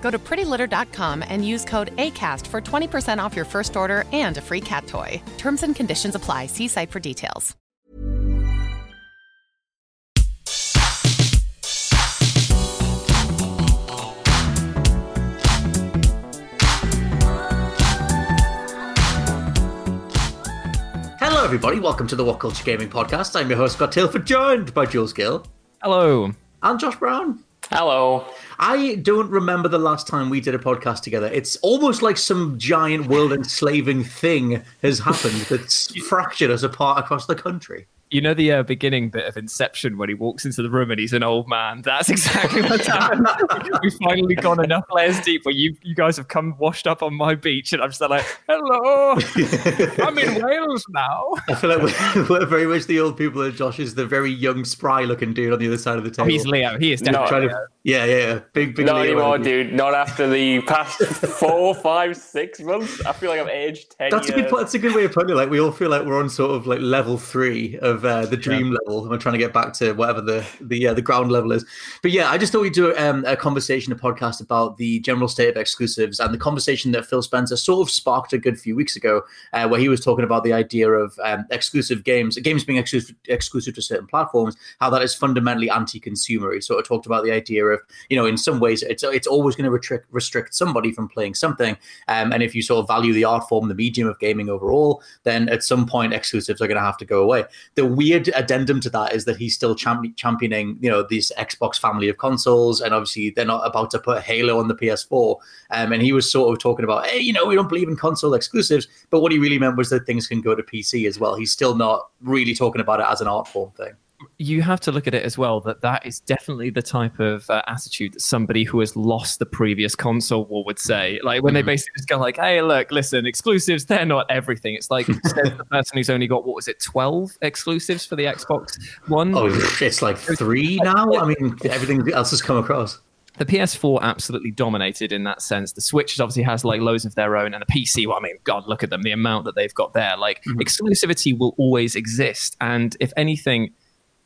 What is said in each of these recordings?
Go to prettylitter.com and use code ACAST for 20% off your first order and a free cat toy. Terms and conditions apply. See site for details. Hello, everybody. Welcome to the What Culture Gaming Podcast. I'm your host, Scott Tilford, joined by Jules Gill Hello. and Josh Brown. Hello. I don't remember the last time we did a podcast together. It's almost like some giant world enslaving thing has happened that's fractured us apart across the country. You know the uh, beginning bit of Inception when he walks into the room and he's an old man. That's exactly what's happened. We've finally gone enough layers deep where you you guys have come washed up on my beach, and I'm just like, "Hello, I'm in Wales now." I feel like we're, we're very much the old people, and Josh is the very young, spry looking dude on the other side of the Oh, table. he's Leo. He is definitely. Yeah, yeah, yeah. Big, big Not Leo anymore, energy. dude. Not after the past four, five, six months. I feel like I've aged ten That's a years. good. That's a good way of putting it. Like we all feel like we're on sort of like level three of uh, the dream level, and we're trying to get back to whatever the the uh, the ground level is. But yeah, I just thought we'd do um, a conversation, a podcast about the general state of exclusives and the conversation that Phil Spencer sort of sparked a good few weeks ago, uh, where he was talking about the idea of um, exclusive games, games being exclusive exclusive to certain platforms, how that is fundamentally anti-consumer. He sort of talked about the idea of you know in some ways it's it's always going to restrict restrict somebody from playing something, um, and if you sort of value the art form, the medium of gaming overall, then at some point exclusives are going to have to go away. The weird addendum to that is that he's still champ- championing, you know, this Xbox family of consoles, and obviously they're not about to put Halo on the PS4. Um, and he was sort of talking about, hey, you know, we don't believe in console exclusives, but what he really meant was that things can go to PC as well. He's still not really talking about it as an art form thing. You have to look at it as well that that is definitely the type of uh, attitude that somebody who has lost the previous console war would say. Like when they basically just go like, "Hey, look, listen, exclusives, they're not everything." It's like the person who's only got what was it, twelve exclusives for the Xbox One. Oh, it's like three now. I mean, everything else has come across. the PS4 absolutely dominated in that sense. The Switch obviously has like loads of their own, and the PC. Well, I mean, God, look at them, the amount that they've got there. Like exclusivity will always exist, and if anything,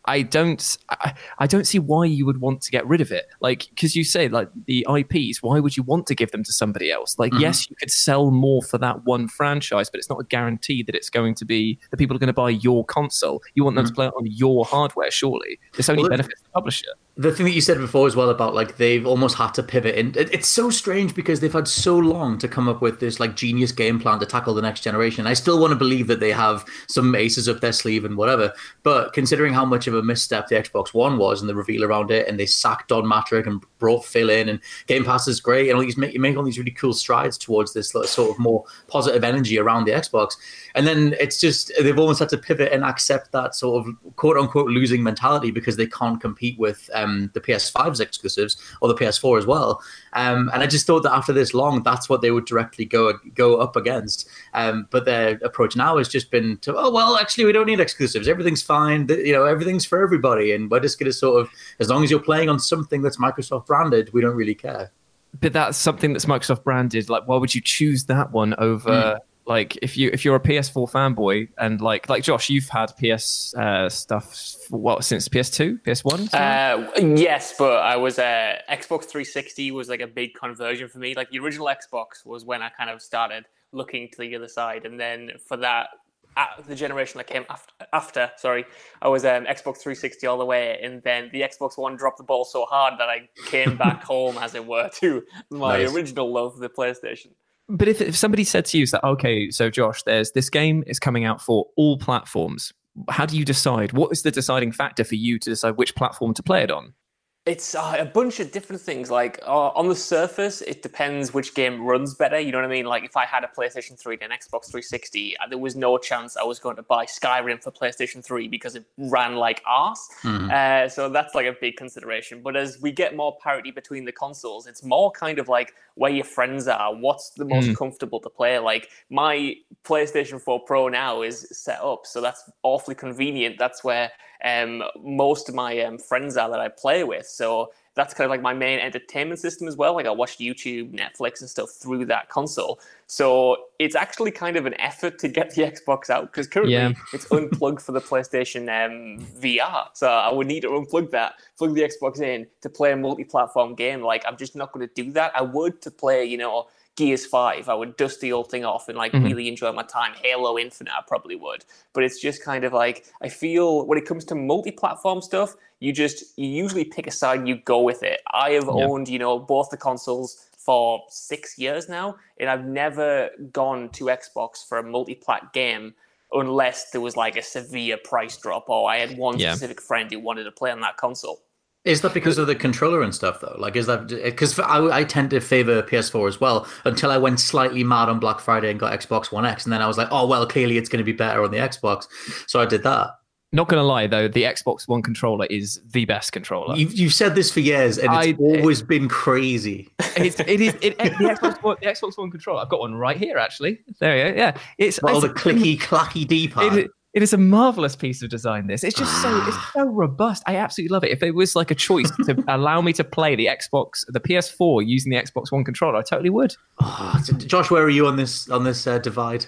I don't, I, I don't see why you would want to get rid of it. Like, because you say like the IPs, why would you want to give them to somebody else? Like, mm-hmm. yes, you could sell more for that one franchise, but it's not a guarantee that it's going to be the people are going to buy your console. You want them mm-hmm. to play it on your hardware, surely. This only Well, benefits the publisher. The thing that you said before as well about like they've almost had to pivot and it, it's so strange because they've had so long to come up with this like genius game plan to tackle the next generation. I still want to believe that they have some aces up their sleeve and whatever but considering how much of a misstep the xbox one was and the reveal around it and they sacked don mattrick and brought phil in and game pass is great and all these make, make all these really cool strides towards this sort of more positive energy around the xbox and then it's just they've almost had to pivot and accept that sort of quote unquote losing mentality because they can't compete with um, the PS5's exclusives or the PS4 as well. Um, and I just thought that after this long, that's what they would directly go go up against. Um, but their approach now has just been to oh well, actually we don't need exclusives. Everything's fine. You know everything's for everybody, and we're just going to sort of as long as you're playing on something that's Microsoft branded, we don't really care. but that's something that's Microsoft branded. Like, why would you choose that one over? Like, if you if you're a PS4 fanboy and like like Josh, you've had PS uh, stuff for what since PS2, PS1. Uh, yes, but I was uh, Xbox 360 was like a big conversion for me. Like the original Xbox was when I kind of started looking to the other side, and then for that, the generation that came after, after sorry, I was um, Xbox 360 all the way, and then the Xbox One dropped the ball so hard that I came back home, as it were, to my Nice. original love, the PlayStation. But if, if somebody said to you, that okay, so Josh, there's this game is coming out for all platforms. how do you decide? What is the deciding factor for you to decide which platform to play it on? It's uh, a bunch of different things. Like uh, on the surface, it depends which game runs better. You know what I mean? Like if I had a PlayStation 3 and an Xbox 360, uh, there was no chance I was going to buy Skyrim for PlayStation 3 because it ran like arse. Mm-hmm. Uh, so that's like a big consideration. But as we get more parity between the consoles, it's more kind of like where your friends are, what's the most mm. comfortable to play. Like my PlayStation 4 Pro now is set up, so that's awfully convenient. That's where um, most of my um, friends are that I play with. So that's kind of like my main entertainment system as well. Like I watch YouTube, Netflix, and stuff through that console. So it's actually kind of an effort to get the Xbox out because currently yeah. it's unplugged for the PlayStation um, VR. So I would need to unplug that, plug the Xbox in to play a multi-platform game. Like I'm just not going to do that. I would to play, you know, Gears 5, I would dust the old thing off and like mm-hmm. really enjoy my time. Halo Infinite, I probably would. But it's just kind of like, I feel when it comes to multi platform stuff, you just, you usually pick a side and you go with it. I have yeah. owned, you know, both the consoles for six years now, and I've never gone to Xbox for a multi plat game unless there was like a severe price drop or I had one yeah. specific friend who wanted to play on that console. Is that because of the controller and stuff though? Like, is that because I, I tend to favor PS4 as well until I went slightly mad on Black Friday and got Xbox One X, and then I was like, oh well, clearly it's going to be better on the Xbox, so I did that. Not gonna lie though, the Xbox One controller is the best controller. You've, you've said this for years, and it's I, always it, been crazy. It's, it is it, the, Xbox One, the Xbox One controller. I've got one right here, actually. There you go. Yeah, it's all the clicky clacky D pad. It is a marvelous piece of design. This it's just so it's so robust. I absolutely love it. If it was like a choice to allow me to play the Xbox, the PS4 using the Xbox One controller, I totally would. Oh, Josh, where are you on this on this uh, divide?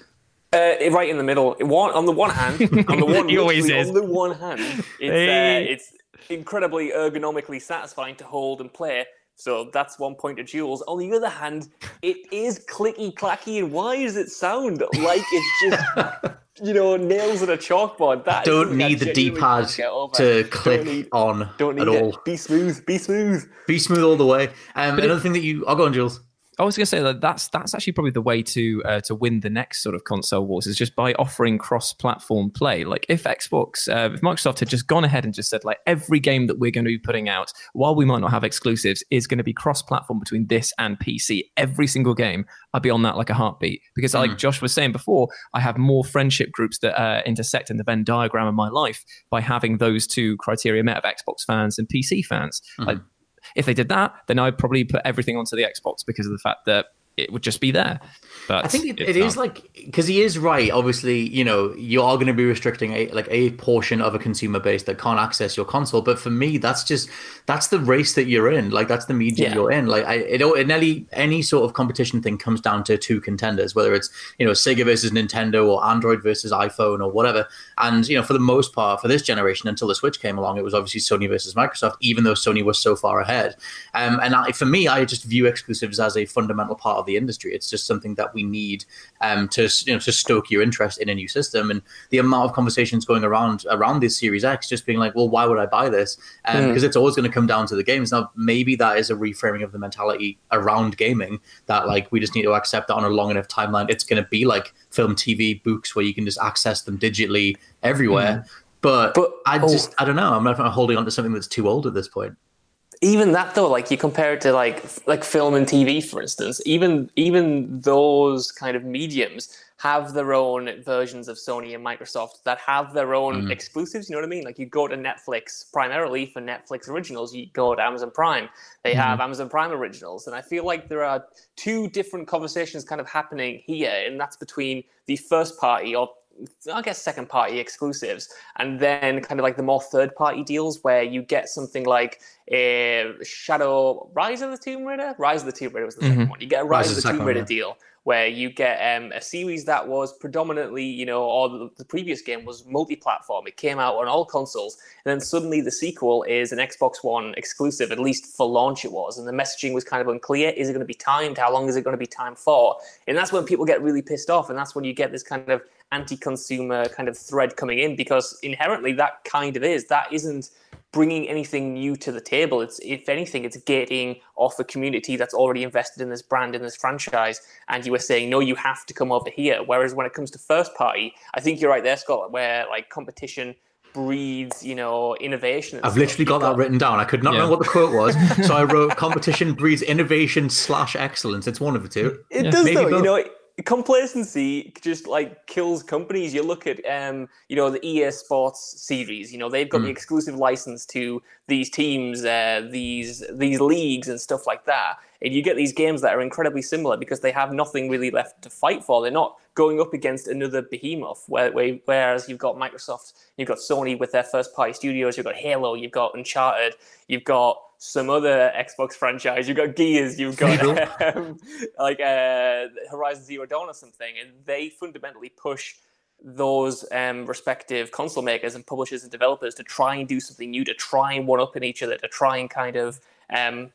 Uh, right in the middle. One on the one hand, on the one, he always is. on the one hand, it's hey. uh, it's incredibly ergonomically satisfying to hold and play. So that's one point of Jules. On the other hand, it is clicky clacky, and why does it sound like it's just you know, nails in a chalkboard. That don't need the D pad to click don't need, on don't need at it. all. Be smooth. Be smooth. Be smooth all the way. Um, another it, thing that you, I'll go on, Jules. I was going to say that that's that's actually probably the way to uh, to win the next sort of console wars is just by offering cross-platform play. Like if Xbox, uh, if Microsoft had just gone ahead and just said like every game that we're going to be putting out, while we might not have exclusives, is going to be cross-platform between this and PC. Every single game, I'd be on that like a heartbeat because, mm. like Josh was saying before, I have more friendship groups that uh, intersect in the Venn diagram of my life by having those two criteria met of Xbox fans and PC fans. Mm. Like if they did that, then I'd probably put everything onto the Xbox because of the fact that it would just be there. But I think it, it is like because he is right. Obviously, you know, you are going to be restricting a like a portion of a consumer base that can't access your console. But for me, that's just that's the race that you're in. Like that's the media yeah. you're in. Like I, it, it any any sort of competition thing comes down to two contenders, whether it's you know Sega versus Nintendo or Android versus iPhone or whatever. And you know, for the most part, for this generation, until the Switch came along, it was obviously Sony versus Microsoft. Even though Sony was so far ahead, um, and I, for me, I just view exclusives as a fundamental part of the industry. It's just something that we need um, to you know to stoke your interest in a new system. And the amount of conversations going around around this Series X, just being like, well, why would I buy this? Um, mm. Because it's always going to come down to the games. Now, maybe that is a reframing of the mentality around gaming that like we just need to accept that on a long enough timeline, it's going to be like film, TV, books where you can just access them digitally everywhere. Mm. But, but I oh. just I don't know. I'm not holding on to something that's too old at this point even that though like you compare it to like like film and tv for instance even even those kind of mediums have their own versions of sony and microsoft that have their own mm. exclusives you know what i mean like you go to netflix primarily for netflix originals you go to amazon prime they mm. have amazon prime originals and i feel like there are two different conversations kind of happening here and that's between the first party or I guess second party exclusives, and then kind of like the more third party deals where you get something like a Shadow Rise of the Tomb Raider. Rise of the Tomb Raider was the mm-hmm. second one. You get a Rise, Rise of the Tomb Raider one, yeah. deal where you get um, a series that was predominantly, you know, or the, the previous game was multi-platform. It came out on all consoles, and then suddenly the sequel is an Xbox One exclusive. At least for launch, it was, and the messaging was kind of unclear. Is it going to be timed? How long is it going to be timed for? And that's when people get really pissed off, and that's when you get this kind of anti-consumer kind of thread coming in because inherently that kind of is that isn't bringing anything new to the table. It's if anything, it's getting off a community that's already invested in this brand in this franchise, and you were saying no, you have to come over here. Whereas when it comes to first party, I think you're right there, Scott, where like competition breeds, you know, innovation. I've stuff. literally got, got, that written down. I could not yeah. remember what the quote was, so I wrote competition breeds innovation slash excellence. It's one of the two. It yeah. does Maybe though, both. you know complacency just like kills companies. You look at um, you know, the EA Sports series. You know, they've got mm. the exclusive license to these teams, uh, these these leagues, and stuff like that. And you get these games that are incredibly similar because they have nothing really left to fight for. They're not going up against another behemoth. Where, where, whereas you've got Microsoft, you've got Sony with their first party studios, you've got Halo, you've got Uncharted, you've got some other Xbox franchise. You've got Gears, you've got um, like uh, Horizon Zero Dawn or something, and they fundamentally push those um, respective console makers and publishers and developers to try and do something new, to try and one up in each other, to try and kind of um,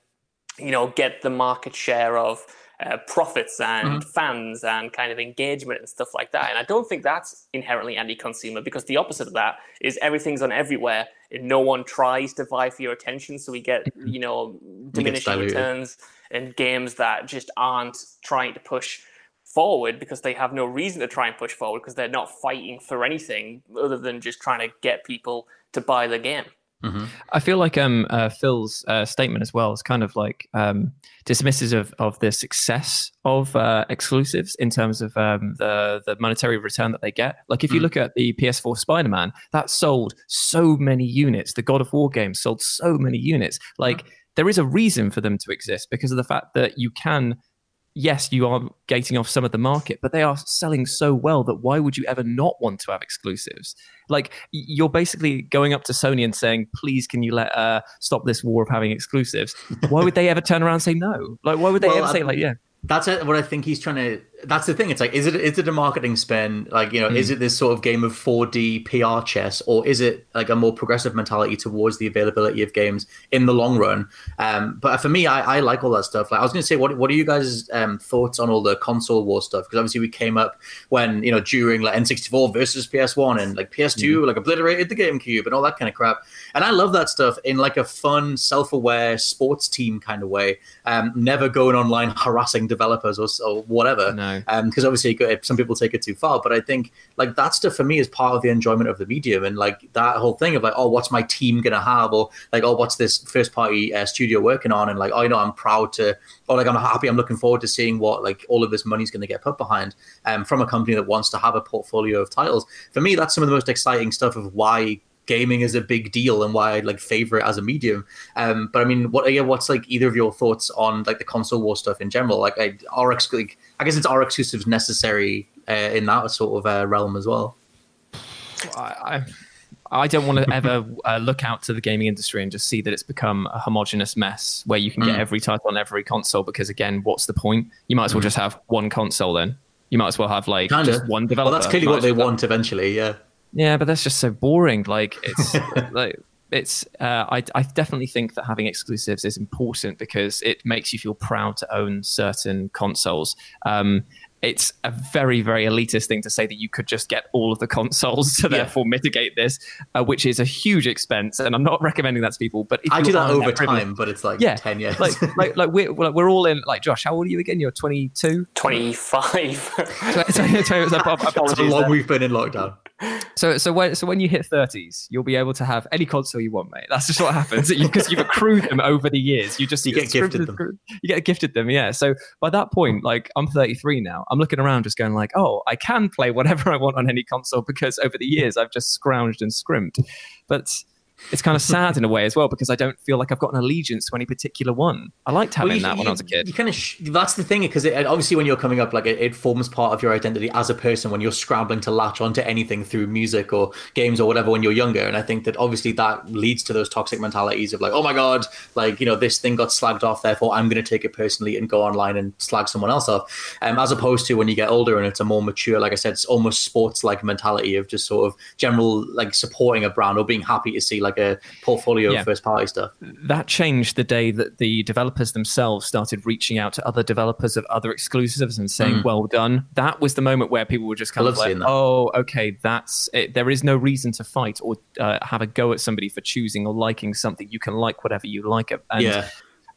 you know get the market share of uh, profits and mm-hmm. fans and kind of engagement and stuff like that. And I don't think that's inherently anti-consumer because the opposite of that is everything's on everywhere and no one tries to vie for your attention. So we get, mm-hmm. you know, diminishing returns and games that just aren't trying to push forward because they have no reason to try and push forward because they're not fighting for anything other than just trying to get people to buy the game. Mm-hmm. I feel like um, uh, Phil's uh, statement as well is kind of like um, dismissive of, of the success of uh, exclusives in terms of um, the the monetary return that they get. Like if you mm. look at the PS4 Spider Man, that sold so many units. The God of War game sold so many units. Like there is a reason for them to exist because of the fact that you can yes, you are gating off some of the market, but they are selling so well that why would you ever not want to have exclusives? Like you're basically going up to Sony and saying, "Please, can you let uh, stop this war of having exclusives?" Why would they ever turn around and say no? Like, why would they well, ever say like, "Yeah"? That's it, what I think he's trying to that's the thing. It's like, is it is it a marketing spin? Like, you know, mm. is hmm. it this sort of game of 4D PR chess, or is it like a more progressive mentality towards the availability of games in the long run? Um, but for me, I, I like all that stuff. Like, I was going to say, what what are you guys' um, thoughts on all the console war stuff? Because obviously we came up when you know during like N64 versus PS1 and like PS2 mm. like obliterated the GameCube and all that kind of crap. And I love that stuff in like a fun, self-aware sports team kind of way. Um, never going online harassing developers or, or whatever. No because um, obviously some people take it too far. But I think like that stuff for me is part of the enjoyment of the medium, and like that whole thing of like, oh, what's my team gonna have, or like, oh, what's this first party uh, studio working on, and like, oh, you know, I'm proud to, or like, I'm happy, I'm looking forward to seeing what like all of this money's gonna get put behind, um, from a company that wants to have a portfolio of titles. For me, that's some of the most exciting stuff of why gaming is a big deal and why I like favor it as a medium. Um, but I mean, what yeah, what's like either of your thoughts on like the console war stuff in general? Like, I, are like, I guess it's our exclusives necessary uh, in that sort of uh, realm as well. I, I don't want to ever uh, look out to the gaming industry and just see that it's become a homogenous mess where you can get mm. every title on every console. Because again, what's the point? You might as well mm. just have one console then. You might as well have like Kinda. just one developer. Well, that's clearly what they want eventually. Yeah. Yeah, but that's just so boring. Like it's like it's uh, I, I definitely think that having exclusives is important because it makes you feel proud to own certain consoles. Um, it's a very very elitist thing to say that you could just get all of the consoles to yeah. therefore mitigate this uh, which is a huge expense and i'm not recommending that to people but i do that over that time but it's like yeah. 10 years. Like like, like we're, we're all in like josh how old are you again? You're 22 25 apologies how long we've been in lockdown so so when so when you hit 30s, you'll be able to have any console you want, mate. That's just what happens because you, have accrued them over the years. You just you get gifted them. You get gifted them, yeah. So by that point, like I'm 33 now, I'm looking around just going like, oh, I can play whatever I want on any console because over the years I've just scrounged and scrimped. But it's kind of sad in a way as well because I don't feel like I've got an allegiance to any particular one. I liked having well, you, that when I was a kid. You kind of sh- that's the thing because obviously when you're coming up, like it, it, forms part of your identity as a person when you're scrambling to latch onto anything through music or games or whatever when you're younger. And I think that obviously that leads to those toxic mentalities of like, oh my god, like you know this thing got slagged off, therefore I'm going to take it personally and go online and slag someone else off. Um, as opposed to when you get older and it's a more mature, like I said, it's almost sports like mentality of just sort of general like supporting a brand or being happy to see like like a portfolio yeah. of first party stuff. That changed the day that the developers themselves started reaching out to other developers of other exclusives and saying, mm. "Well done." That was the moment where people were just kind of like, "Oh, okay, that's it. there is no reason to fight or uh, have a go at somebody for choosing or liking something. You can like whatever you like." And yeah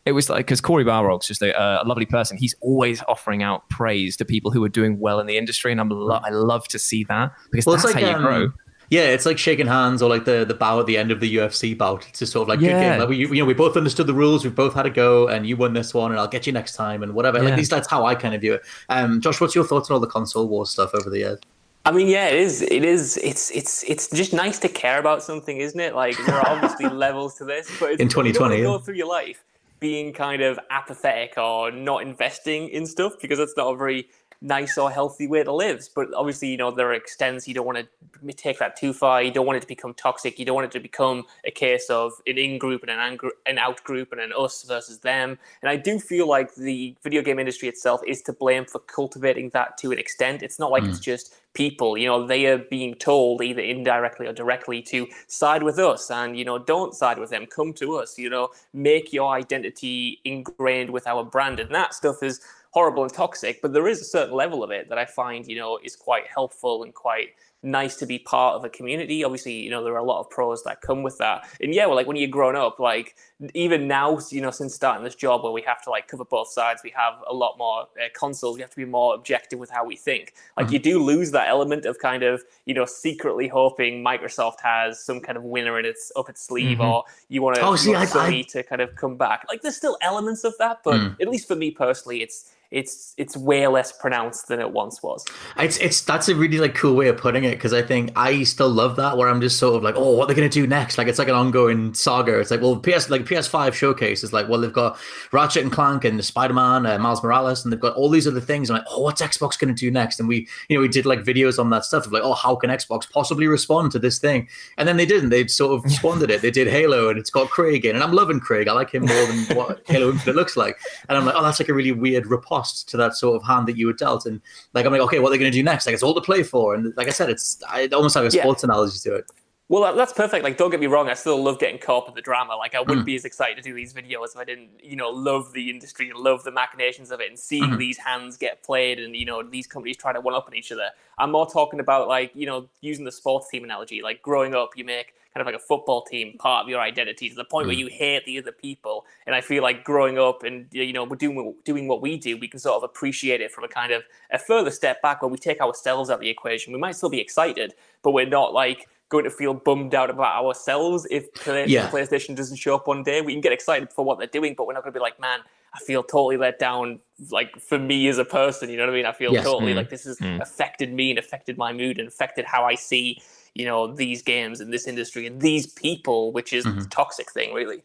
it was like because Cory Barlog's just a, a, lovely person. He's always offering out praise to people who are doing well in the industry, and I'm lo- I love to see that because well, that's like, how you um, grow. Yeah, it's like shaking hands or like the, the bow at the end of the UFC bout. It's just sort of like yeah. good game. Like we, you know, we both understood the rules. We've both had a go, and you won this one, and I'll get you next time, and whatever. Yeah. Like, at least that's how I kind of view it. Um, Josh, what's your thoughts on all the console war stuff over the years? I mean, yeah, it is. It is. It's it's it's just nice to care about something, isn't it? Like there are obviously levels to this, but in 2020, you go through your life being kind of apathetic or not investing in stuff because that's not a very nice or healthy way to live. But obviously, you know, there are extents. You don't want to take that too far. You don't want it to become toxic. You don't want it to become a case of an in group and an, an out group and an us versus them. And I do feel like the video game industry itself is to blame for cultivating that to an extent. It's not like mm. it's just people you know they are being told either indirectly or directly to side with us and you know don't side with them come to us you know make your identity ingrained with our brand and that stuff is horrible and toxic but there is a certain level of it that i find you know is quite helpful and quite nice to be part of a community. Obviously, you know, there are a lot of pros that come with that. And yeah, well, like when you're grown up, like even now, you know, since starting this job where we have to like cover both sides, we have a lot more uh, consoles. We have to be more objective with how we think. Like mm-hmm. you do lose that element of kind of, you know, secretly hoping Microsoft has some kind of winner in its up its sleeve, mm-hmm. or you want to oh, see, I, I... to kind of come back. Like there's still elements of that, but mm. at least for me personally, it's it's it's way less pronounced than it once was. It's it's that's a really like cool way of putting it because I think I still love that where I'm just sort of like, oh, what they're they gonna do next? Like it's like an ongoing saga. It's like, well, PS like PS5 showcase is like, well, they've got Ratchet and Clank and Spider Man, uh, Miles Morales, and they've got all these other things. I'm like, oh, what's Xbox gonna do next? And we, you know, we did like videos on that stuff of like, oh, how can Xbox possibly respond to this thing? And then they didn't. They sort of responded it. They did Halo, and it's got Craig in, and I'm loving Craig. I like him more than what Halo Infinite looks like. And I'm like, oh, that's like a really weird riposte to that sort of hand that you were dealt. And like I'm like, okay, what are they going to do next? Like it's all to play for. And like I said, it's I almost have a sports yeah. analogy to it. Well, that's perfect. Like, don't get me wrong. I still love getting caught up in the drama. Like, I wouldn't mm. be as excited to do these videos if I didn't, you know, love the industry and love the machinations of it and seeing mm-hmm. these hands get played and, you know, these companies try to one up on each other. I'm more talking about, like, you know, using the sports team analogy. Like, growing up, you make kind of like a football team part of your identity to the point mm. where you hate the other people. And I feel like growing up and, you know, we're doing, doing what we do, we can sort of appreciate it from a kind of a further step back where we take ourselves out of the equation. We might still be excited, but we're not like, going to feel bummed out about ourselves if yeah. PlayStation doesn't show up one day. We can get excited for what they're doing, but we're not going to be like, man, I feel totally let down. Like for me as a person, you know what I mean? I feel yes. totally mm. like this has mm. affected me and affected my mood and affected how I see, you know, these games and this industry and these people, which is mm-hmm. the toxic thing, really.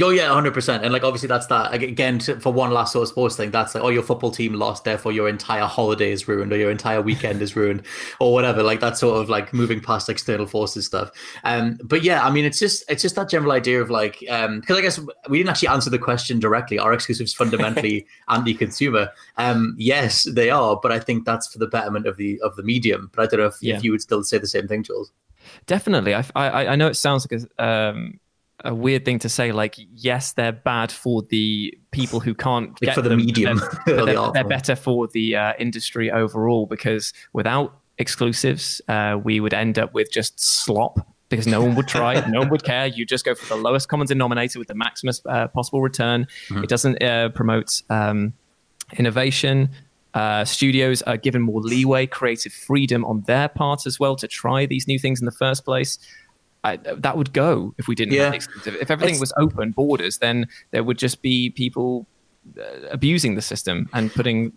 Oh yeah, hundred percent. And like obviously that's that again for one last sort of sports thing. That's like oh your football team lost, therefore your entire holiday is ruined or your entire weekend is ruined or whatever. Like that sort of like moving past external forces stuff. Um, but yeah, I mean it's just it's just that general idea of like um because I guess we didn't actually answer the question directly. Are exclusives fundamentally anti-consumer? Um, yes, they are, but I think that's for the betterment of the of the medium. But I don't know if, yeah. if you would still say the same thing, Jules. Definitely, I I, I know it sounds like a um a weird thing to say. Like, yes, they're bad for the people who can't like get for the them, medium. They're, they're, they're, better for the uh, industry overall because without exclusives, uh, we would end up with just slop because no one would try it, no one would care. You just go for the lowest common denominator with the maximum uh, possible return. Mm-hmm. It doesn't uh, promote um, innovation. Uh, studios are given more leeway, creative freedom on their part as well to try these new things in the first place. I, that would go if we didn't yeah. If everything it's, was open borders, then there would just be people uh, abusing the system and putting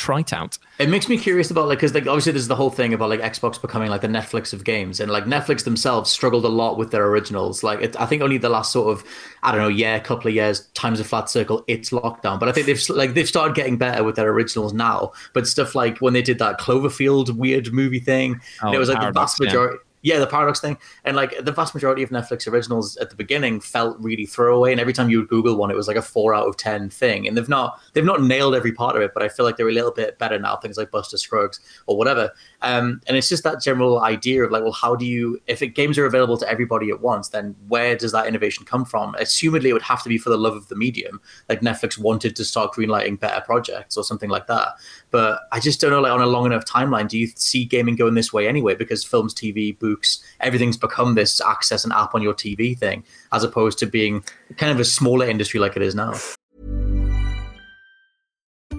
trite out. It makes me curious about like because like obviously there's the whole thing about like Xbox becoming like the Netflix of games, and like Netflix themselves struggled a lot with their originals. Like it, I think only the last sort of I don't know yeah couple of years times a flat circle it's lockdown, but I think they've like they've started getting better with their originals now. But stuff like when they did that Cloverfield weird movie thing, oh, it was like the vast majority. Yeah Yeah, the paradox thing, and like the vast majority of Netflix originals at the beginning felt really throwaway, and every time you would Google one, it was like a four out of ten thing. And they've not they've not nailed every part of it, but I feel like they're a little bit better now. Things like Buster Scruggs or whatever. Um, and it's just that general idea of like, well, how do you if it, games are available to everybody at once, then where does that innovation come from? Assumedly, it would have to be for the love of the medium. Like Netflix wanted to start greenlighting better projects or something like that. But I just don't know, like on a long enough timeline, do you see gaming going this way anyway? Because films, TV, books, everything's become this access an app on your TV thing, as opposed to being kind of a smaller industry like it is now.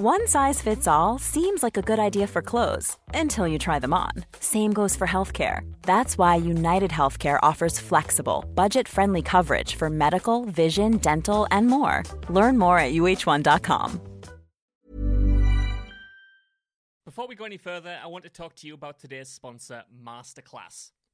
One size fits all seems like a good idea for clothes until you try them on. Same goes for healthcare. That's why United Healthcare offers flexible, budget friendly coverage for medical, vision, dental, and more. Learn more at uhone.com. Before we go any further, I want to talk to you about today's sponsor, Masterclass.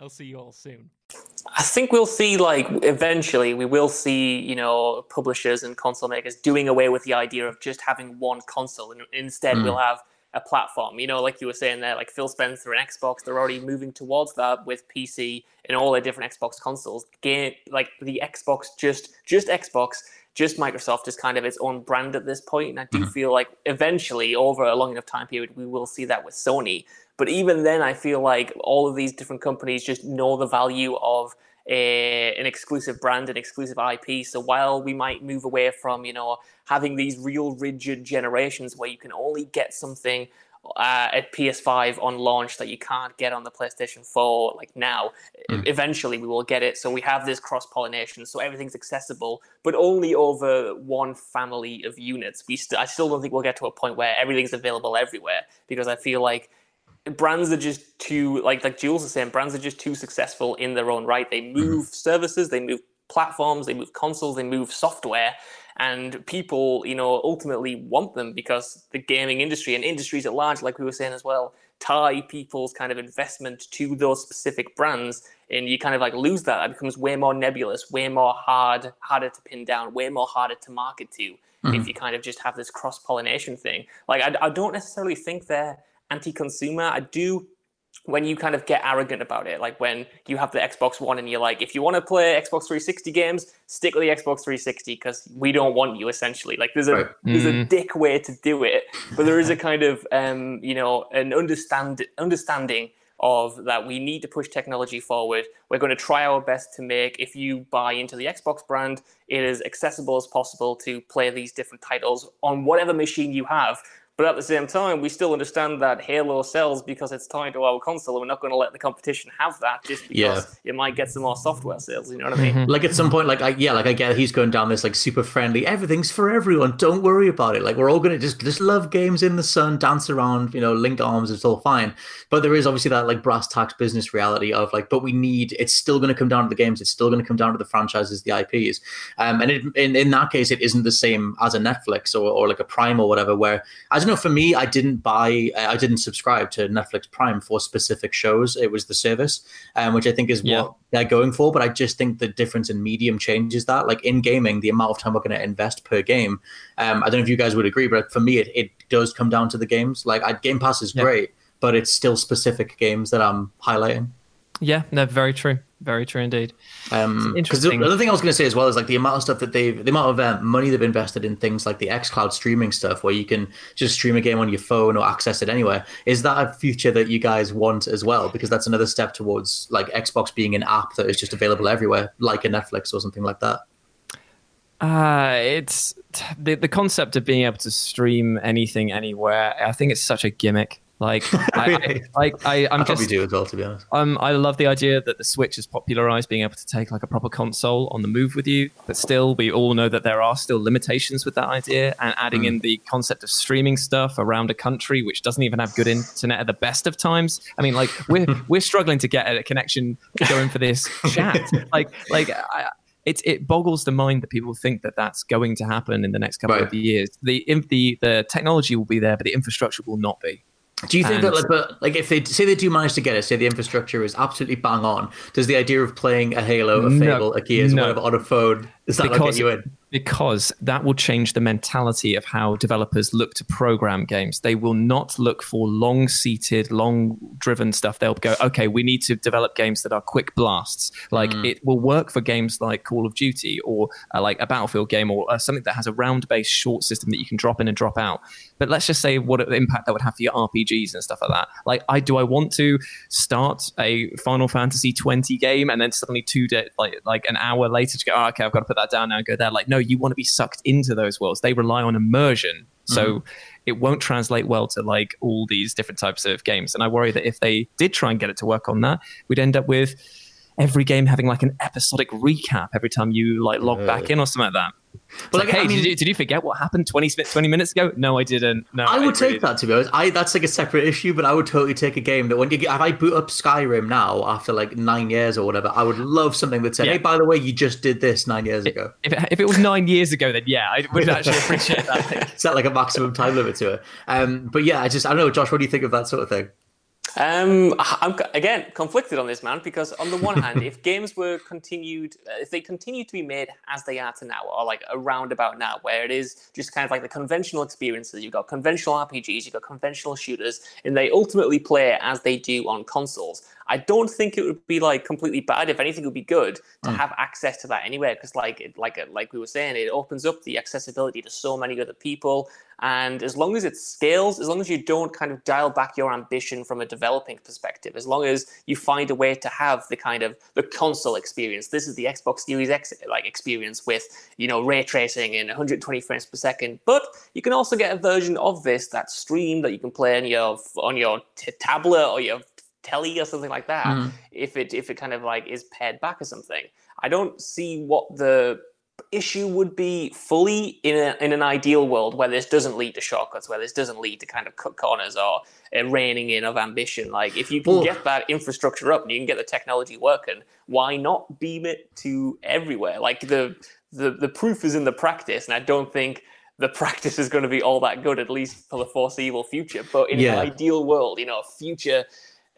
I'll see you all soon. I think we'll see, like, eventually, we will see, you know, publishers and console makers doing away with the idea of just having one console, and instead Mm. we'll have a platform. You know, like you were saying there, like Phil Spencer and Xbox, they're already moving towards that with PC and all their different Xbox consoles. Game, like the Xbox, just just Xbox, just Microsoft is kind of its own brand at this point. point, and I do feel like eventually, over a long enough time period, we will see that with Sony. But even then, I feel like all of these different companies just know the value of a, an exclusive brand and exclusive IP. So while we might move away from, you know, having these real rigid generations where you can only get something uh, at PS5 on launch that you can't get on the PlayStation 4 like now, e- eventually we will get it. So we have this cross pollination, so everything's accessible, but only over one family of units. We st- I still don't think we'll get to a point where everything's available everywhere because I feel like brands are just too like like Jules is saying, brands are just too successful in their own right. They mm-hmm. move services, they move platforms, they move consoles, they move software, and people, you know, ultimately want them because the gaming industry and industries at large, like we were saying as well, tie people's kind of investment to those specific brands, and you kind of like lose that. It becomes way more nebulous, way more hard, harder to pin down, way more harder to market to. If mm-hmm. you kind of just have this cross pollination thing, like I, I don't necessarily think they're anti-consumer. I do when you kind of get arrogant about it, like when you have the Xbox One and you're like, if you want to play Xbox 360 games, stick with the Xbox 360 because we don't want you. Essentially, like there's a Right. there's a dick way to do it, but there is a kind of um, you know an understand understanding of that we need to push technology forward. We're going to try our best to make, if you buy into the Xbox brand, it as accessible as possible to play these different titles on whatever machine you have. But at the same time, we still understand that Halo sells because it's tied to our console. And we're not going to let the competition have that just because yeah. it might get some more software sales. You know what I mean? Mm-hmm. Like at some point, like I, yeah, like I get he's going down this like super friendly. Everything's for everyone. Don't worry about it. Like we're all going to just just love games in the sun, dance around, you know, link arms. It's all fine. But there is obviously that like brass tacks business reality of like, but we need. It's still going to come down to the games. It's still going to come down to the franchises, the IPs. Um, and it, in in that case, it isn't the same as a Netflix or or like a Prime or whatever. Where I don't know. For me, I didn't buy. I didn't subscribe to Netflix Prime for specific shows. It was the service, um, which I think is yeah. what they're going for. But I just think the difference in medium changes that. Like in gaming, the amount of time we're going to invest per game. Um, I don't know if you guys would agree, but for me, it, it does come down to the games. Like I, Game Pass is yeah. great but it's still specific games that I'm highlighting. Yeah, no, very true. Very true indeed. Um, because the other thing I was going to say as well is like the amount of stuff that they've, the amount of uh, money they've invested in things like the XCloud streaming stuff, where you can just stream a game on your phone or access it anywhere. Is that a future that you guys want as well? Because that's another step towards like Xbox being an app that is just available everywhere, like a Netflix or something like that. Uh, it's the the concept of being able to stream anything anywhere. I think it's such a gimmick. Like, I, I, I, am just do as well, to be honest. Um, I love the idea that the Switch has popularized being able to take like a proper console on the move with you, but still, we all know that there are still limitations with that idea. And adding mm. in the concept of streaming stuff around a country which doesn't even have good internet at the best of times. I mean, like we're we're struggling to get a connection going for this chat. like, like. I, it, it boggles the mind that people think that that's going to happen in the next couple right. of years. The, the the technology will be there, but the infrastructure will not be. Do you think and, that, like, but like, if they say they do manage to get it, say the infrastructure is absolutely bang on, does the idea of playing a Halo, a Fable, no, a Gears, no. whatever on a phone, is that because, you in? because that will change the mentality of how developers look to program games. They will not look for long seated, long driven stuff. They'll go, okay, we need to develop games that are quick blasts. Like mm. it will work for games like Call of Duty or uh, like a Battlefield game or uh, something that has a round based short system that you can drop in and drop out. But let's just say what the impact that would have for your RPGs and stuff like that. Like, I do I want to start a Final Fantasy 20 game and then suddenly two days, like like an hour later to go, oh, okay, I've got to put that down now and go there. Like, no, you want to be sucked into those worlds. They rely on immersion. So mm-hmm. it won't translate well to like all these different types of games. And I worry that if they did try and get it to work on that, we'd end up with every game having like an episodic recap every time you like log back in or something like that. But like, hey, I mean, did, you, did you forget what happened 20, 20 minutes ago? No, I didn't. No, I would I take that to be honest. I that's like a separate issue, but I would totally take a game that when you if I boot up Skyrim now after like nine years or whatever, I would love something that said, yeah. "Hey, by the way, you just did this nine years ago." If it, if it was nine years ago, then yeah, I would actually appreciate that. Set like a maximum time limit to it. Um, but yeah, I just I don't know, Josh. What do you think of that sort of thing? Um, I'm again conflicted on this man because on the one hand, if games were continued, uh, if they continue to be made as they are to now, or like around about now, where it is just kind of like the conventional experiences, you've got conventional RPGs, you've got conventional shooters, and they ultimately play as they do on consoles. I don't think it would be like completely bad. If anything, it would be good to mm. have access to that anywhere because, like, it, like like we were saying, it opens up the accessibility to so many other people. And as long as it scales, as long as you don't kind of dial back your ambition from a developing perspective, as long as you find a way to have the kind of the console experience, this is the Xbox Series X like experience with you know ray tracing and 120 frames per second. But you can also get a version of this that stream that you can play on your on your t- tablet or your telly or something like that. Mm. If it if it kind of like is pared back or something, I don't see what the issue would be fully in, a, in an ideal world where this doesn't lead to shortcuts, where this doesn't lead to kind of cut corners or a reining in of ambition. Like if you can get that infrastructure up and you can get the technology working, why not beam it to everywhere? Like the the the proof is in the practice, and I don't think the practice is going to be all that good, at least for the foreseeable future. But in yeah. an ideal world, you know, future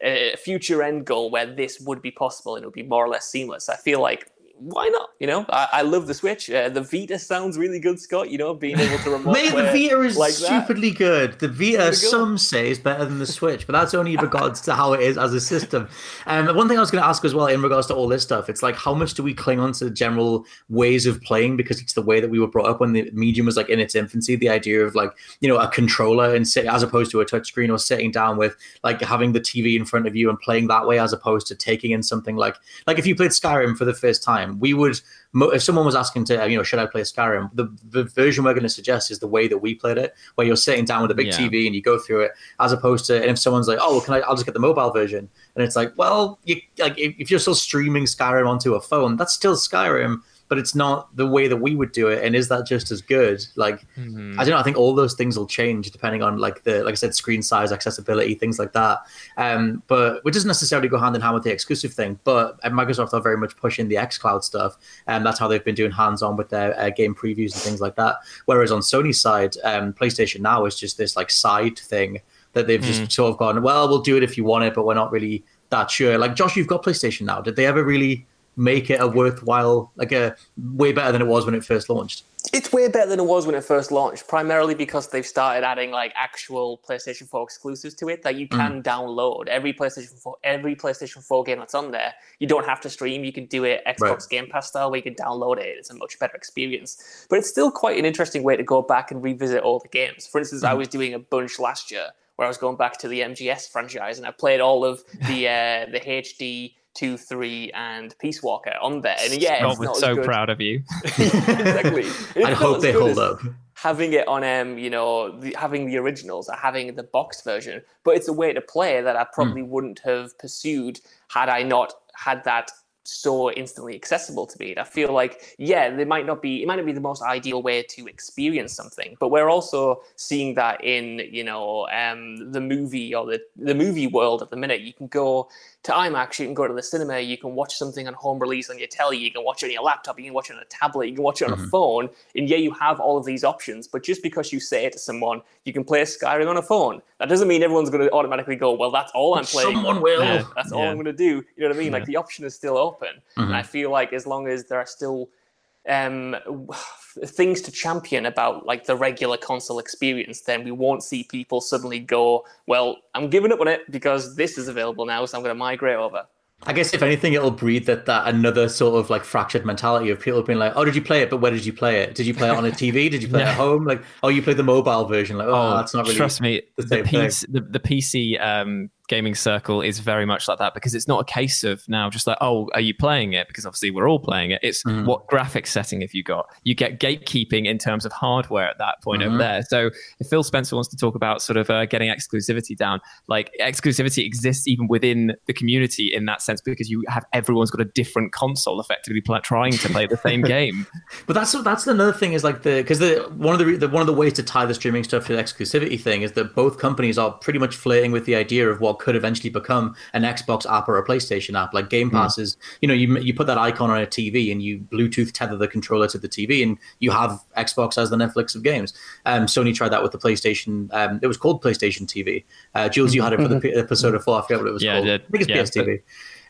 a future end goal where this would be possible and it would be more or less seamless. I feel like why not? You know, I, I love the Switch. Uh, the Vita sounds really good, Scott. You know, being able to remote Mate, the Vita is like that. stupidly good. The Vita, good. some say, is better than the Switch, but that's only in regards to how it is as a system. Um, one thing I was going to ask as well, in regards to all this stuff, it's like how much do we cling on to the general ways of playing because it's the way that we were brought up when the medium was like in its infancy. The idea of like you know a controller and sit as opposed to a touchscreen or sitting down with like having the TV in front of you and playing that way as opposed to taking in something like like if you played Skyrim for the first time, we would if someone was asking to, uh, you know, should I play Skyrim? The, the version we're going to suggest is the way that we played it, where you're sitting down with a big Yeah. TV and you go through it, as opposed to, and if someone's like, oh, can I? I'll just get the mobile version, and it's like, well, you like if, if you're still streaming Skyrim onto a phone, that's still Skyrim. But it's not the way that we would do it, and is that just as good? Like, Mhm. I don't know. I think all those things will change depending on like the like I said, screen size, accessibility, things like that. Um, but which doesn't necessarily go hand in hand with the exclusive thing. But uh, Microsoft are very much pushing the XCloud stuff, and that's how they've been doing hands-on with their uh, game previews and things like that. Whereas on Sony's side, um, PlayStation Now is just this like side thing that they've just Mm. sort of gone, well, we'll do it if you want it, but we're not really that sure. Like Josh, you've got PlayStation Now. Did they ever really make it a worthwhile, like a way better than it was when it first launched? It's way better than it was when it first launched, primarily because they've started adding like actual PlayStation 4 exclusives to it that you can download. Every PlayStation 4, every PlayStation 4 game that's on there, you don't have to stream. You can do it Xbox Right. Game Pass style, where you can download it. It's a much better experience. But it's still quite an interesting way to go back and revisit all the games. For instance, I was doing a bunch last year where I was going back to the MGS franchise and I played all of the uh, the HD. Two, three, and Peace Walker on there, and yeah, Scott was so good. proud of you. exactly. It's I hope they hold up. Having it on, um, you know, the, having the originals or having the boxed version, but it's a way to play that I probably wouldn't have pursued had I not had that so instantly accessible to me. And I feel like, yeah, they might not be, it might not be the most ideal way to experience something, but we're also seeing that in, you know, um, the movie or the, the movie world at the minute. You can go to IMAX, you can go to the cinema, you can watch something on home release on your telly, you can watch it on your laptop, you can watch it on a tablet, you can watch it on a phone, and yeah, you have all of these options. But just because you say to someone, you can play Skyrim on a phone, that doesn't mean everyone's going to automatically go, well, that's all I'm playing. Someone will. Yeah, that's all I'm going to do. You know what I mean? Like the option is still open, Mm-hmm. and I feel like as long as there are still um things to champion about like the regular console experience then we won't see people suddenly go well i'm giving up on it because this is available now so i'm going to migrate over I guess if anything, it'll breed that that another sort of like fractured mentality of people being like, "Oh, did you play it? But where did you play it? Did you play it on a TV? Did you play it at home? Like, oh, you played the mobile version? Like, oh, that's not really." trust me the the. PC, the, the pc um gaming circle is very much like that because it's not a case of now just like oh are you playing it? Because obviously we're all playing it. It's Mm-hmm. what graphics setting have you got? You get gatekeeping in terms of hardware at that point Mm-hmm. over there. So if phil spencer wants to talk about sort of uh, getting exclusivity down like exclusivity exists even within the community in that sense because you have everyone's got a different console effectively pl- trying to play the same game. But that's that's another thing is like the because the one of the, the one of the ways to tie the streaming stuff to the exclusivity thing is that both companies are pretty much flirting with the idea of what could eventually become an Xbox app or a PlayStation app. Like Game Pass is, you know, you you put that icon on a TV and you Bluetooth tether the controller to the TV and you have Xbox as the Netflix of games. Um, Sony tried that with the PlayStation. Um, it was called PlayStation TV. Uh, Jules, you had it for the P- uh, Persona Four. I forget what it was Yeah, I called. did. I think it's Yeah, PSTV.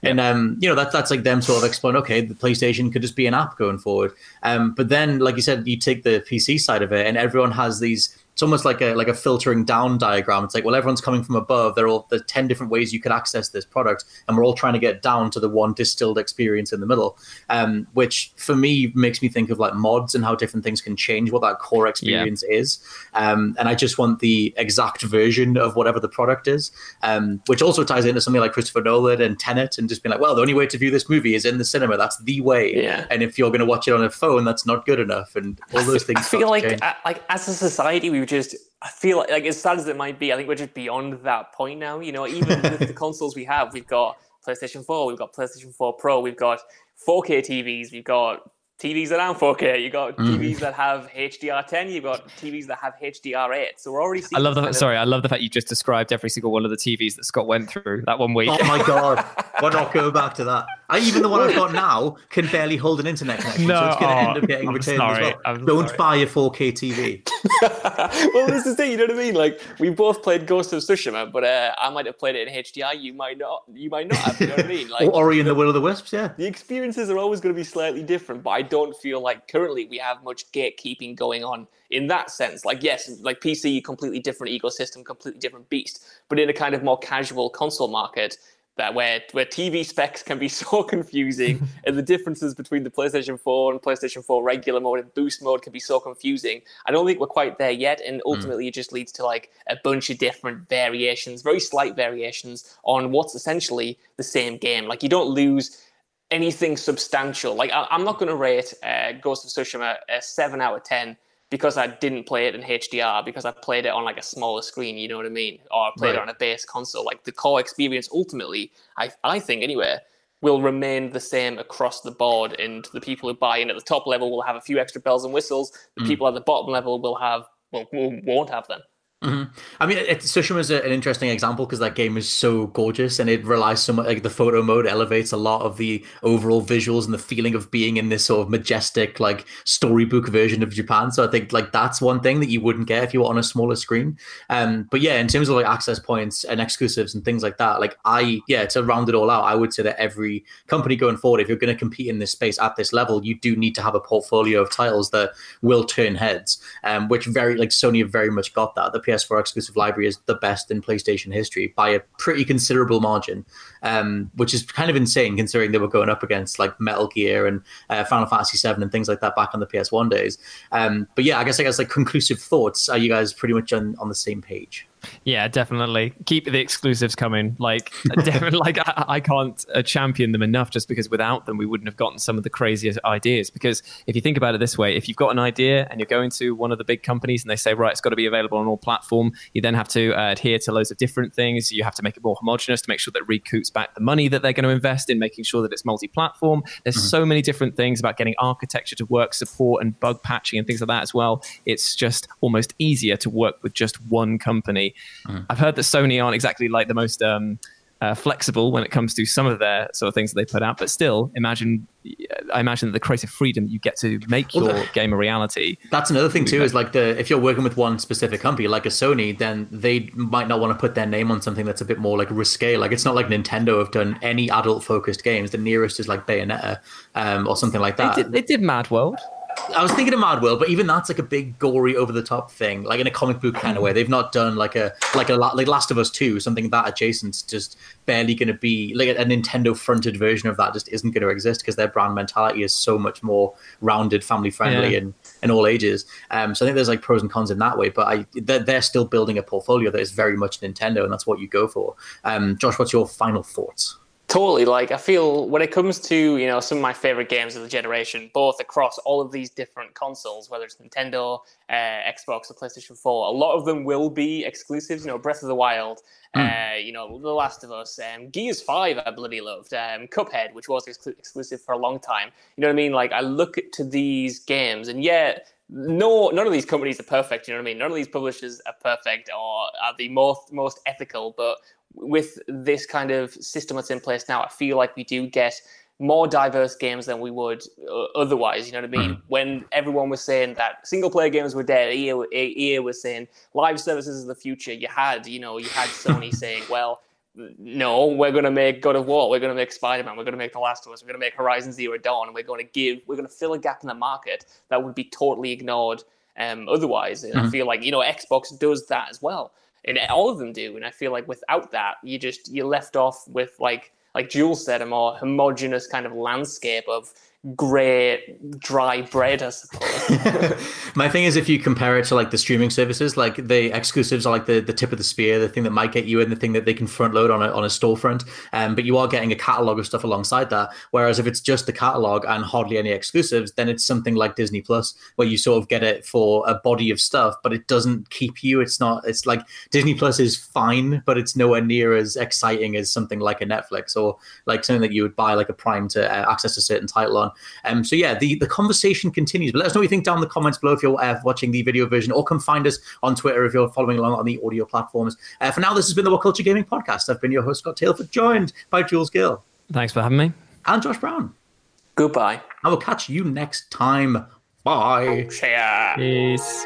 And um, you know that that's like them sort of exploring. Okay, the PlayStation could just be an app going forward. Um, but then, like you said, you take the PC side of it, and everyone has these. It's almost like a like a filtering down diagram. It's like, well, everyone's coming from above. There are all there's ten different ways you could access this product, and we're all trying to get down to the one distilled experience in the middle. Um, which for me makes me think of like mods and how different things can change what that core experience is. Um, and I just want the exact version of whatever the product is. Um, which also ties into something like Christopher Nolan and Tenet, and just being like, well, the only way to view this movie is in the cinema. That's the way. Yeah. And if you're going to watch it on a phone, that's not good enough. And all those things. I feel like. I, like as a society, we've just. I feel like, like as sad as it might be, I think we're just beyond that point now. You know, even with the consoles we have, we've got PlayStation 4, we've got PlayStation 4 Pro, we've got 4K TVs, we've got TVs that aren't 4K, you've got Mm. TVs that have HDR10, you've got TVs that have HDR8. So we're already. I love the kind of- sorry. I love the fact you just described every single one of the TVs that Scott went through that one week. Oh my god, we're not going back to that. I, even the one I've got now can barely hold an internet connection, No, so it's going to oh, end up getting I'm returned sorry, as well. I'm Don't sorry. buy a 4K TV. well, this is the thing, you know what I mean? Like we both played Ghost of Tsushima, but uh, I might have played it in HDR. You might not. You might not have. You know what I mean? Like or Ori and the Will of the Wisps, yeah. the experiences are always going to be slightly different, but I don't feel like currently we have much gatekeeping going on in that sense. Like, yes, like PC, completely different ecosystem, completely different beast, but in a kind of more casual console market. That where where TV specs can be so confusing, and the differences between the PlayStation 4 and PlayStation 4 regular mode and boost mode can be so confusing. I don't think we're quite there yet, and ultimately it just leads to like a bunch of different variations, very slight variations on what's essentially the same game. Like you don't lose anything substantial. Like I, I'm not going to rate uh, Ghost of Tsushima a seven out of ten because I didn't play it in HDR because I played it on like a smaller screen. You know what I mean? Or I played it on a base console. Like the core experience, ultimately, I I think anyway. Will remain the same across the board, and the people who buy in at the top level will have a few extra bells and whistles. The Mm. people at the bottom level will have, well, won't have them. Hmm I mean, it, Tsushima is a, an interesting example because that game is so gorgeous and it relies so much. Like the photo mode elevates a lot of the overall visuals and the feeling of being in this sort of majestic, like storybook version of Japan. So I think like that's one thing that you wouldn't get if you were on a smaller screen. Um, but yeah, in terms of like access points and exclusives and things like that, like I yeah, to round it all out, I would say that every company going forward, if you're going to compete in this space at this level, you do need to have a portfolio of titles that will turn heads. Um, which very like Sony have very much got that. The PS4 exclusive library is the best in PlayStation history by a pretty considerable margin, um, which is kind of insane considering they were going up against like Metal Gear and uh, Final Fantasy VII and things like that back on the PS1 days. Um, but yeah, I guess I guess like conclusive thoughts. Are you guys pretty much on, on the same page? Yeah, definitely. Keep the exclusives coming. Like, definitely, like I, I can't uh, champion them enough just because without them, we wouldn't have gotten some of the craziest ideas. Because if you think about it this way, if you've got an idea and you're going to one of the big companies and they say, right, it's got to be available on all platform, you then have to uh, adhere to loads of different things. You have to make it more homogenous to make sure that it recoups back the money that they're going to invest in making sure that it's multi-platform. There's so many different things about getting architecture to work, support and bug patching and things like that as well. It's just almost easier to work with just one company. I've heard that Sony aren't exactly like the most um, uh, flexible when it comes to some of their sort of things that they put out, but still, imagine I imagine that the creative freedom you get to make Well, your the- game a reality. That's another thing too. Is like the if you're working with one specific company, like a Sony, then they might not want to put their name on something that's a bit more like risque. Like it's not like Nintendo have done any adult focused games. The nearest is like Bayonetta um, or something like They that. did, they did Mad World. I was thinking of Mad World, but even that's like a big gory over the top thing, like in a comic book kind of way. They've not done like a like a like Last of Us Two, something that adjacent, just barely going to be like a, a Nintendo fronted version of that. Just isn't going to exist because their brand mentality is so much more rounded, family friendly, Yeah. and and all ages. Um, so I think there's like pros and cons in that way. But I they're, they're still building a portfolio that is very much Nintendo, and that's what you go for. Um, Josh, what's your final thoughts? Totally. Like I feel when it comes to you know some of my favorite games of the generation, both across all of these different consoles, whether it's Nintendo, uh, Xbox, or PlayStation Four, a lot of them will be exclusives. You know, Breath of the Wild, uh, you know, The Last of Us, um, Gears Five, I bloody loved, um, Cuphead, which was ex- exclusive for a long time. You know what I mean? Like I look to these games, and yet no, none of these companies are perfect. You know what I mean? None of these publishers are perfect or are the most most ethical. But with this kind of system that's in place now, I feel like we do get more diverse games than we would uh, otherwise. You know what I mean? When everyone was saying that single player games were dead, EA, EA was saying live services is the future. You had, you know, you had Sony saying, well. No, we're going to make God of War. We're going to make Spider Man. We're going to make The Last of Us. We're going to make Horizon Zero Dawn. And we're going to give, we're going to fill a gap in the market that would be totally ignored um, otherwise. And I Mhm. feel like, you know, Xbox does that as well. And all of them do. And I feel like without that, you just, you're left off with like, like Jules said, a more homogenous kind of landscape of grey, dry bread, I suppose. My thing is, if you compare it to like the streaming services, like the exclusives are like the, the tip of the spear, the thing that might get you in, the thing that they can front load on a, on a storefront. Um, but you are getting a catalog of stuff alongside that. Whereas if it's just the catalog and hardly any exclusives, then it's something like Disney Plus, where you sort of get it for a body of stuff, but it doesn't keep you. It's not. It's like Disney Plus is fine, but it's nowhere near as exciting as something like a Netflix or like something that you would buy like a Prime to uh, access a certain title on. Um, so yeah, the, the conversation continues. But let us know what you think down in the comments below if you're uh, watching the video version, or come find us on Twitter if you're following along on the audio platforms. Uh, for now, this has been the What Culture Gaming Podcast. I've been your host Scott Tailford, joined by Jules Gill. Thanks for having me. and Josh Brown. Goodbye. I will catch you next time. Bye. Share. Peace.